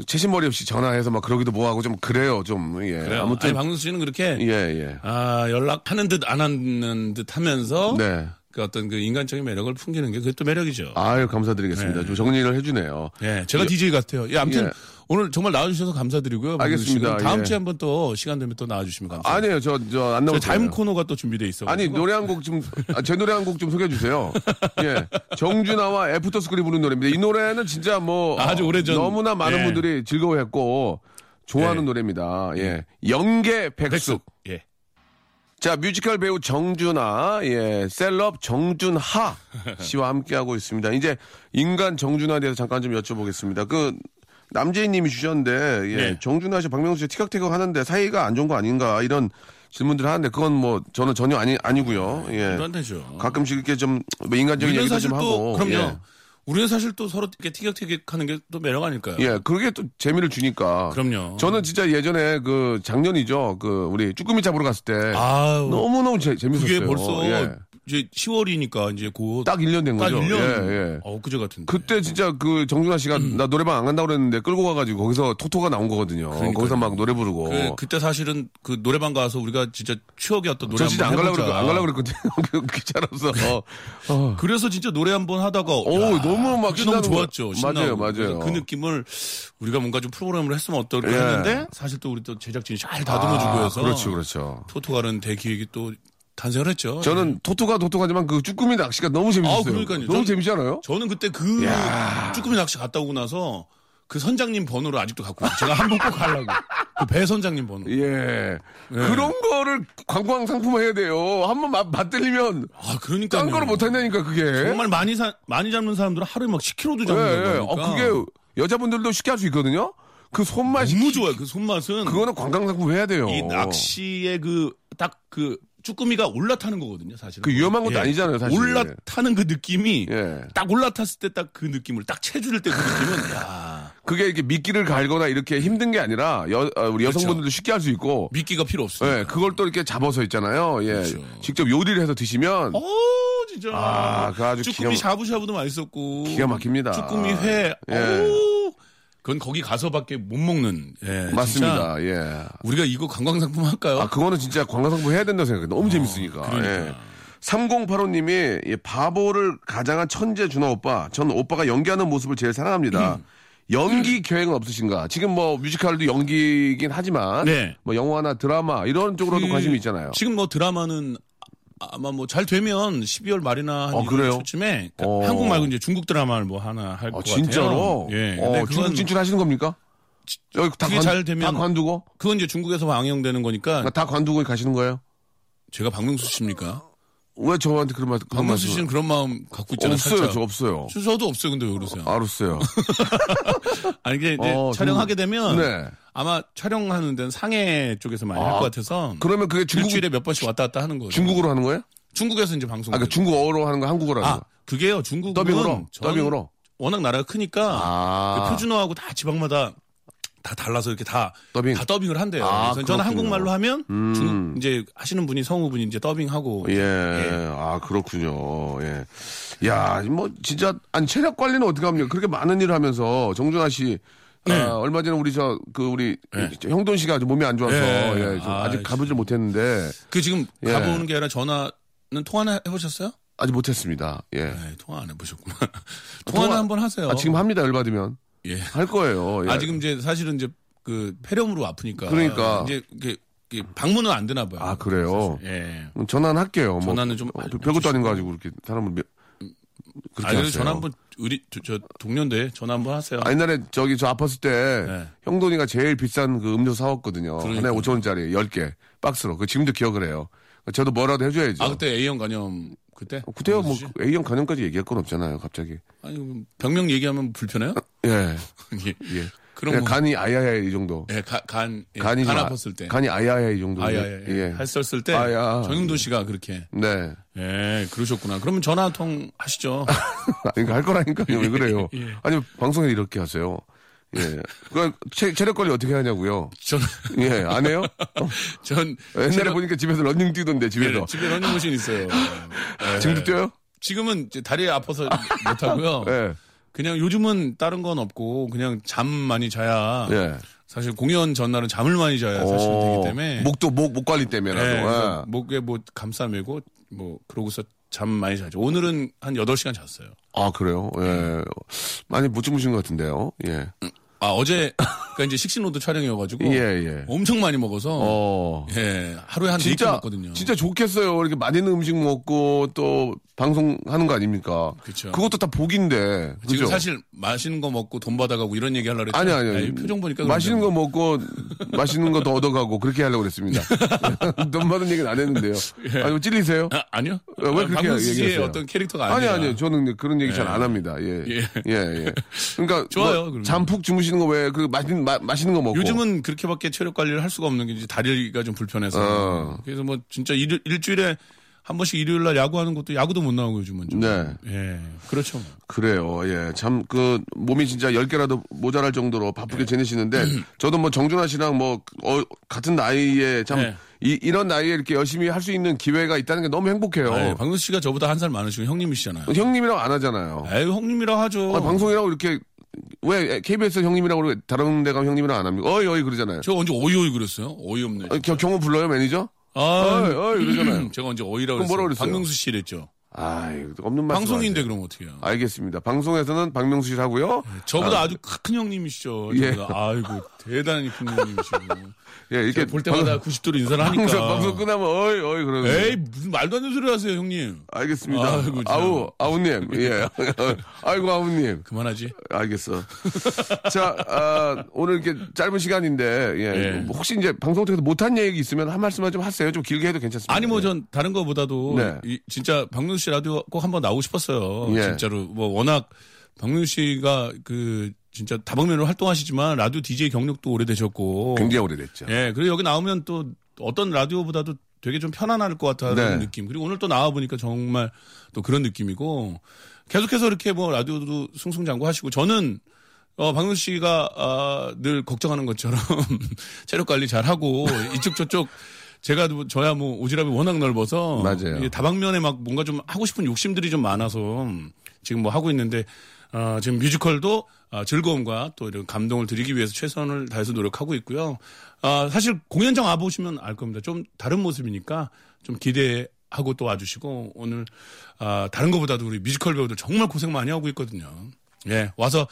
채신머리 없이 전화해서 막 그러기도 뭐하고 좀 그래요, 좀. 예. 그래요. 아무튼. 아니 박명수 씨는 그렇게 예, 예. 아 연락하는 듯 안 하는 듯 하면서 네. 그 어떤 그 인간적인 매력을 풍기는 게 그게 또 매력이죠. 아유, 감사드리겠습니다. 네. 좀 정리를 해주네요. 예, 제가 DJ 같아요. 예, 아무튼 예. 오늘 정말 나와주셔서 감사드리고요. 알겠습니다. 다음 예. 주에 한번 또 시간 되면 또 나와주시면 감사합니다. 아니에요, 저, 저, 안저 나올 타임 거예요. 코너가 또 준비돼 있어. 아니, 노래 한 곡 좀, 아, 제 노래 한 곡 좀 소개해 주세요. 예. 정준하와 애프터 스쿨이 부른 노래입니다. 이 노래는 진짜 뭐. 아주 어, 오래전- 너무나 많은 예. 분들이 즐거워했고, 좋아하는 예. 노래입니다. 예. 영계 백숙. 예. 자, 뮤지컬 배우 정준하, 예, 셀럽 정준하 씨와 함께하고 있습니다. 이제 인간 정준하에 대해서 잠깐 좀 여쭤보겠습니다. 그, 남재희 님이 주셨는데, 예, 네. 정준하 씨, 박명수 씨 티격태격 하는데 사이가 안 좋은 거 아닌가, 이런 질문들을 하는데, 그건 뭐, 저는 전혀 아니, 아니고요. 예. 말도 안 되죠. 가끔씩 이렇게 좀, 뭐 인간적인 얘기도 좀또 하고. 그럼요. 예. 우리는 사실 또 서로 이렇게 티격태격하는 게 또 매력 아닐까요? 예, 그게 또 재미를 주니까. 그럼요. 저는 진짜 예전에 그 작년이죠. 그 우리 쭈꾸미 잡으러 갔을 때 아우, 너무너무 재, 재밌었어요. 그게 벌써 예. 이제 10월이니까 이제 곧 딱 1년 된딱 거죠. 1년. 예, 예. 어, 그제 같은데. 그때 진짜 그 정준하 씨가 음. 나 노래방 안 간다고 그랬는데 끌고 가가지고 거기서 토토가 나온 거거든요. 그러니까요. 거기서 막 노래 부르고. 그, 그때 사실은 그 노래방 가서 우리가 진짜 추억의 어떤 노래 저 진짜 안 가려고. 그랬, 안 가려고 그랬거든요. 귀찮아서. 어. 어. 그래서 진짜 노래 한 번 하다가 오, 야, 너무 막 너무 좋았죠. 맞아요, 맞아요. 그 느낌을 우리가 뭔가 좀 프로그램을 했으면 어떨까 예. 했는데 사실 또 우리 또 제작진이 잘 다듬어주고 아, 해서 그렇죠, 그렇죠. 토토 가는 대기획이 또 탄생을 했죠. 저는 토토가 토토가지만 그 쭈꾸미 낚시가 너무 재밌었어요. 아, 그러니까요. 너무 전- 재밌지 않아요? 저는 그때 그 야. 쭈꾸미 낚시 갔다 오고 나서 그 선장님 번호를 아직도 갖고 있어요. 제가 한번 꼭 가려고. 그 배 선장님 번호. 예. 그런 거를 관광 상품 해야 돼요. 한번 맛, 맛들리면 아, 그러니까. 딴 거를 못 한다니까, 그게. 정말 많이 사, 많이 잡는 사람들은 하루에 막 10kg도 예, 잡는 예. 거니까. 어, 그게 여자분들도 쉽게 할 수 있거든요? 그 손맛이. 너무 좋아요. 그 손맛은. 그거는 관광 상품 해야 돼요. 이 낚시의 그, 딱 그, 쭈꾸미가 올라타는 거거든요, 사실. 그 위험한 것도 아니잖아요, 사실. 올라타는 그 느낌이. 예. 딱 올라탔을 때 딱 그 느낌을 딱 채줄 때 그 느낌은, 야 그게 이렇게 미끼를 갈거나 이렇게 힘든 게 아니라 여, 어, 우리 여성분들도 쉽게 할 수 있고. 미끼가 필요 없어요. 예, 그걸 또 이렇게 잡아서 있잖아요. 예. 그렇죠. 직접 요리를 해서 드시면 오, 진짜. 아, 그거 아주 쭈꾸미 기가- 샤브샤브도 맛있었고. 기가 막힙니다. 쭈꾸미 회. 예. 오, 그건 거기 가서밖에 못 먹는. 예, 맞습니다. 예. 우리가 이거 관광상품 할까요? 아, 그거는 진짜 관광상품 해야 된다고 생각해요. 너무 재밌으니까. 그러니까. 예. 3085님이 바보를 가장한 천재 준호 오빠. 전 오빠가 연기하는 모습을 제일 사랑합니다. 음. 연기 계획은 없으신가? 지금 뭐 뮤지컬도 연기긴 하지만 네. 뭐 영화나 드라마 이런 쪽으로도 그 관심이 있잖아요. 지금 뭐 드라마는 아마 뭐 잘 되면 12월 말이나 한 어, 1월 그래요? 초쯤에 그 어. 한국 말고 이제 중국 드라마를 뭐 하나 할것 어, 같아요. 진짜로? 예. 어, 중국 그건 진출하시는 겁니까? 여기 다, 그게 잘 되면- 다 관두고? 그건 이제 중국에서 방영되는 거니까 다 관두고 가시는 거예요? 제가 박명수 씨입니까? 왜 저한테 그런 말, 박명수 씨는 그런 마음 갖고 있잖아요. 없어요, 살짝. 저 없어요. 저- 저도 없어요. 근데 왜 그러세요? 알았어요. 아니 이게 어, 촬영하게 되면 네. 아마 촬영하는 데는 상해 쪽에서 많이 할 아, 것 같아서 그러면 그게 중국 일주일에 몇 번씩 왔다 갔다 하는 거죠. 중국어로 하는 거예요? 중국에서 이제 방송. 아, 그러니까 중국어로 하는 거 한국어로 하는 아, 거. 그게요. 중국은 더빙으로? 전 더빙으로? 워낙 나라가 크니까 아. 그 표준어하고 다 지방마다 다 달라서 이렇게 다, 더빙. 다 더빙을 한대요. 아, 그래서 저는. 한국말로 하면 음. 중, 이제 하시는 분이 성우분이 이제 더빙하고 예. 아, 그렇군요. 예. 야, 뭐, 진짜, 아니, 체력 관리는 어떻게 합니까? 그렇게 많은 일을 하면서, 정준하 씨, 아, 얼마 전에 우리 저, 그, 우리, 형돈 씨가 아주 몸이 안 좋아서, 네. 예, 좀 아, 아직 가보질 못했는데, 그 지금 예. 가보는 게 아니라 전화는 통화는 해보셨어요? 아직 못했습니다. 예. 네, 통화 안 해보셨구나. 통화는 통화- 한번 하세요. 아, 지금 합니다, 열받으면. 예. 할 거예요. 예. 아 지금 이제 사실은 이제 그 폐렴으로 아프니까 그러니까. 이제 이게 방문은 안 되나 봐요. 아, 그래요? 사실. 예. 음, 전화는 할게요. 뭐, 전화는 좀 어, 별것도 아닌 거. 가지고 그렇게 사람을 몇- 그렇게 아, 그래서 하세요. 전화 한번 우리 저, 저 동료인데 전화 한번 하세요. 아, 옛날에 저기 저 아팠을 때 네. 형돈이가 제일 비싼 그 음료 사왔거든요. 하나에 그러니까요. 5천 원짜리 10개 박스로. 그 지금도 기억을 해요. 저도 뭐라도 해줘야죠. 아 그때 A형 간염 그때? 그때요 뭐? A형 간염까지 얘기할 건 없잖아요. 갑자기. 아니 병명 얘기하면 불편해요? 예. 예. 예. 그럼 그냥 뭐, 간이 아야야 이 정도. 예, 가, 간, 예, 간이 간 좀 아- 아팠을 때. 간이 아야야 이 정도. 아야, 예, 예. 했었을 때 아야. 정윤도 씨가 그렇게 네. 예 그러셨구나. 그러면 전화 한 통 하시죠. 그러니까 할 거라니까요. 왜 그래요? 예. 아니 방송에 이렇게 하세요. 예. 그 체, 체력 관리 어떻게 하냐고요? 전, 예, 안 해요? 어? 전 옛날에 제가- 보니까 집에서 런닝 뛰던데 집에서. 예, 집에 러닝머신 있어요. 예. 지금도 뛰어요? 지금은 다리에 아파서 못 하고요. 예. 그냥 요즘은 다른 건 없고 그냥 잠 많이 자야 예. 사실 공연 전날은 잠을 많이 자야 사실 어, 되기 때문에 목도 목, 목 관리 때문에라도. 네, 그래서 예. 목에 뭐 감싸 매고 뭐 그러고서 잠 많이 자죠. 오늘은 한 8시간 잤어요. 아, 그래요? 예. 많이 못 주무신 것 같은데요. 예. 아, 어제 그러니까 이제 식신로드 촬영이어가지고 예, 예. 엄청 많이 먹어서 어. 예 하루에 한 4끼 진짜, 먹거든요. 진짜 좋겠어요. 이렇게 맛있는 음식 먹고 또 방송하는 거 아닙니까? 그쵸. 것도 다 복인데. 지금 그죠? 사실 맛있는 거 먹고 돈 받아가고 이런 얘기 하려고 아니, 그랬죠. 아니, 에이, 표정 보니까 맛있는 거. 먹고, 맛있는 거 더 얻어가고, 그렇게 하려고 그랬습니다. 돈 받은 얘기는 안 했는데요. 아니, 뭐 찔리세요? 아, 아니요. 왜 그렇게 박명수 씨의 얘기했어요? 어떤 캐릭터가 아니, 아니라 아니, 저는 그런 얘기 잘안 합니다. 예. 예. 예, 예. 그러니까. 좋아요, 뭐. 잠푹 주무시는 거 왜, 그, 맛있는, 마, 맛있는 거 먹고. 요즘은 그렇게밖에 체력 관리를 할 수가 없는 게 이제 다리가 좀 불편해서 어. 그래서 뭐 진짜 일, 일주일에 한 번씩 일요일 날 야구하는 것도 야구도 못 나오고 요즘은 좀. 네. 예. 그렇죠. 그래요. 예. 참, 그, 몸이 진짜 10개라도 모자랄 정도로 바쁘게 네. 지내시는데, 저도 뭐 정준하 씨랑 뭐, 어, 같은 나이에 참, 네. 이, 이런 나이에 이렇게 열심히 할 수 있는 기회가 있다는 게 너무 행복해요. 아, 예. 박명수 씨가 저보다 한 살 많으시고 형님이시잖아요. 형님이라고 안 하잖아요. 아유 형님이라 하죠. 아, 방송이라고 이렇게, 왜 KBS 형님이라고 그러고 다른 데 가면 형님이라고 안 합니까? 어이, 어이, 그러잖아요. 제가 언제 어이 어이 그랬어요? 어이없네. 어, 겨, 경호 불러요, 매니저? 아, 어이, 어이, 그러잖아요. 제가 언제 어이라고 그럼 뭐라 그랬어요? 박명수 씨 이랬죠. 아이, 없는 말씀. 방송인데. 그럼 어떻게 해요? 알겠습니다. 방송에서는 박명수 씨 하고요. 저보다 아. 주큰 형님이시죠. 예. 저보다. 아이고 대단히 큰 형님이시고. 예, 이렇게 볼 때마다 90도로 인사를 하니까. 방송, 방송 끝나면 어이, 어이, 그러는 에이 무슨 말도 안 되는 소리 하세요 형님. 알겠습니다. 아이고, 참. 아우, 아우님. 예. 아이고, 아우님. 그만하지. 알겠어. 자, 아, 오늘 이렇게 짧은 시간인데, 예. 예. 뭐 혹시 이제 방송 통해서 못한 얘기 있으면 한 말씀만 좀 하세요. 좀 길게 해도 괜찮습니다. 아니 뭐 전 다른 거보다도 네. 이, 진짜 박명수 씨 라디오 꼭 한번 나오고 싶었어요. 예. 진짜로 뭐 워낙 박명수 씨가 그 진짜 다방면으로 활동하시지만 라디오 DJ 경력도 오래되셨고 굉장히 오래됐죠. 예 그리고 여기 나오면 또 어떤 라디오보다도 되게 좀 편안할 것 같다는 네. 느낌 그리고 오늘 또 나와 보니까 정말 또 그런 느낌이고 계속해서 이렇게 뭐 라디오도 승승장구하시고 저는 어, 박명수 씨가, 아, 늘 걱정하는 것처럼 체력 관리 잘 하고, 이쪽 저쪽, 제가, 뭐 저야 뭐 오지랖이 워낙 넓어서. 맞아요. 다방면에 막 뭔가 좀 하고 싶은 욕심들이 좀 많아서 지금 뭐 하고 있는데, 어, 지금 뮤지컬도 아, 즐거움과 또 이런 감동을 드리기 위해서 최선을 다해서 노력하고 있고요. 아, 사실 공연장 와보시면 알 겁니다. 좀 다른 모습이니까 좀 기대하고 또 와주시고, 오늘, 아, 다른 것보다도 우리 뮤지컬 배우들 정말 고생 많이 하고 있거든요. 예, 와서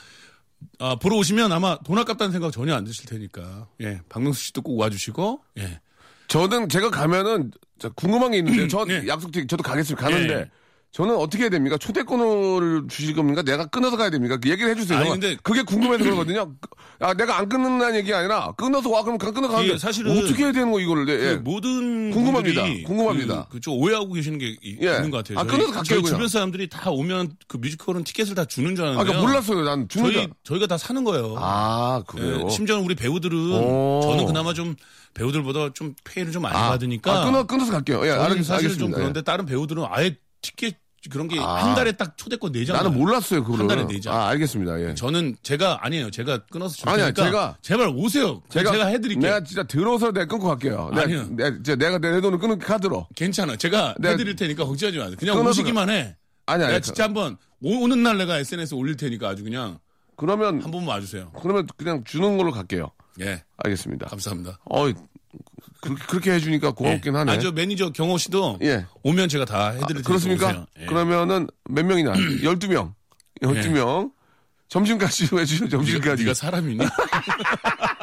아, 보러 오시면 아마 돈 아깝다는 생각 전혀 안 드실 테니까. 예. 박명수 씨도 꼭 와주시고. 예. 저는 제가 가면은 저 궁금한 게 있는데, 저 네. 약속, 저도 가겠습니다. 가는데, 예. 저는 어떻게 해야 됩니까? 초대권을 주실 겁니까? 내가 끊어서 가야 됩니까? 그 얘기를 해주세요. 아니, 근데- 그게 궁금해서 그러거든요. 아, 내가 안 끊는다는 얘기가 아니라 끊어서 와 그럼 끊어 가는데 이게 사실은 어떻게 해야 되는 거 이거를? 네, 그 예. 모든 궁금합니다. 분들이 궁금합니다. 그, 그좀 오해하고 계시는 게 이- 예. 있는 것 같아요. 아, 끊어서 갈게요, 저희. 주변 사람들이 다 오면 그 뮤지컬은 티켓을 다 주는 줄 아, 아는데요. 그러니까 몰랐어요. 난 주는 저희 줄. 저희가 다 사는 거예요. 아, 예, 그래요. 심지어 우리 배우들은 오. 저는 그나마 좀 배우들보다 좀 페이를 좀 많이 아, 받으니까 아, 끊어 끊어서 갈게요. 예, 알겠, 사실은 알겠습니다. 좀 예. 그런데 다른 배우들은 아예 티켓 그런 게 한 아. 달에 딱 초대권 내잖아요. 나는 몰랐어요, 그거를. 한 달에 내잖아. 아, 알겠습니다. 예. 저는 제가 아니에요. 제가 끊어서 줄 아니야, 테니까 제가- 제발 오세요. 제가, 해드릴게요. 내가 진짜 들어서 내가 끊고 갈게요. 내가, 아니요. 내가, 진짜 내가 내 돈을 끊는 카드로. 괜찮아. 제가 내가- 해드릴 테니까 걱정하지 마세요. 그냥 끊어서 오시기만 해. 아니, 아니. 내가 진짜 한번 오, 는날 내가 SNS 에 올릴 테니까 아주 그냥 그러면, 한 번만 와주세요. 그러면 그냥 주는 걸로 갈게요. 예, 알겠습니다. 감사합니다. 어 그렇게, 그 렇게 해주니까 고맙긴 하네. 아, 저 매니저 경호 씨도 예. 오면 제가 다 해드릴 테니까 그렇습니까? 오세요. 예. 그러면은 몇 명이나? 12명. 12명. 점심까지 해주죠, 점심까지. 네가 사람이니?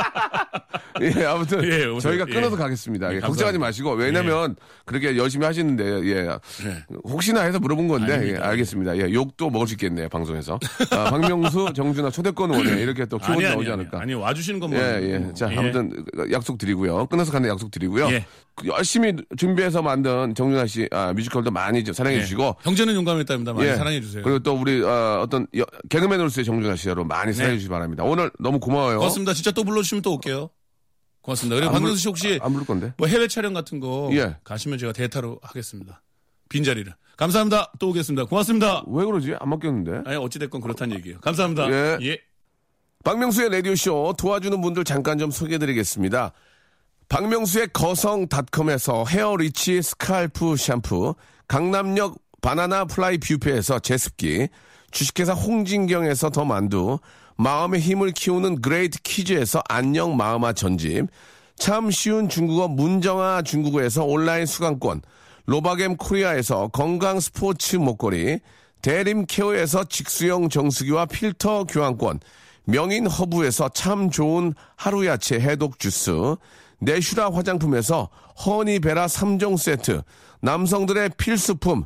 예, 아무튼 예. 저희가 예. 끊어서 가겠습니다. 예, 예, 걱정하지. 마시고 왜냐면 그렇게 열심히 하시는데 예, 예. 혹시나 해서 물어본 건데 예. 알겠습니다. 예, 욕도 먹을 수 있겠네요 방송에서. 아, 박명수, 정준하 초대권 원에 이렇게 또 아니, 나오지 아니, 않을까. 아니, 와주시는 것만. 예, 예. 자, 아무튼 약속 드리고요. 끊어서 가는 약속 드리고요. 열심히 준비해서 만든 정준하 씨 아, 뮤지컬도 많이 좀 사랑해 예. 주시고 형제는 용감했답니다. 많이 예. 사랑해 주세요. 그리고 또 우리 어, 떤 개그맨으로서의 정준하 씨 여러분 많이 사랑해 주시기 바랍니다. 오늘 너무 고마워요. 네. 고맙습니다. 진짜 또 불러주시면 또 올게요. 고맙습니다. 그리고 안 박명수 불- 씨 혹시 안 부를 건데. 뭐 해외 촬영 같은 거 예. 가시면 제가 대타로 하겠습니다. 빈자리를. 감사합니다. 또 오겠습니다. 고맙습니다. 왜 그러지? 안 맡겼는데. 아니, 어찌됐건 그렇다는 얘기예요. 감사합니다. 예. 예. 박명수의 라디오쇼 도와주는 분들 잠깐 좀 소개해드리겠습니다. 박명수의 거성닷컴에서 헤어리치 scalp 샴푸, 강남역 바나나 플라이 뷰페에서 제습기, 주식회사 홍진경에서 the 만두, 마음의 힘을 키우는 Great Kids에서 안녕 마음아 전집, 참 쉬운 중국어 문정아 중국어에서 온라인 수강권, 로바겜 코리아에서 건강 스포츠 목걸이, 대림 케어에서 직수형 정수기와 필터 교환권, 명인 허브에서 참 좋은 하루 야채 해독 주스, 내슈라 화장품에서 허니베라 3종 세트, 남성들의 필수품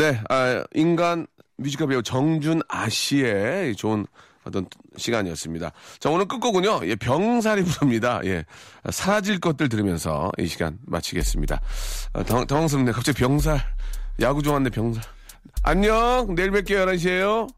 네, 아, 인간 뮤지컬 배우 정준아 씨의 좋은 어떤 시간이었습니다. 자, 오늘 끝곡은요, 예, 병살이 부릅니다. 예, 사라질 것들 들으면서 이 시간 마치겠습니다. 아, 당, 당황스럽네. 갑자기 병살, 야구 좋아하는데 병살. 안녕, 내일 뵐게요, 11시에요.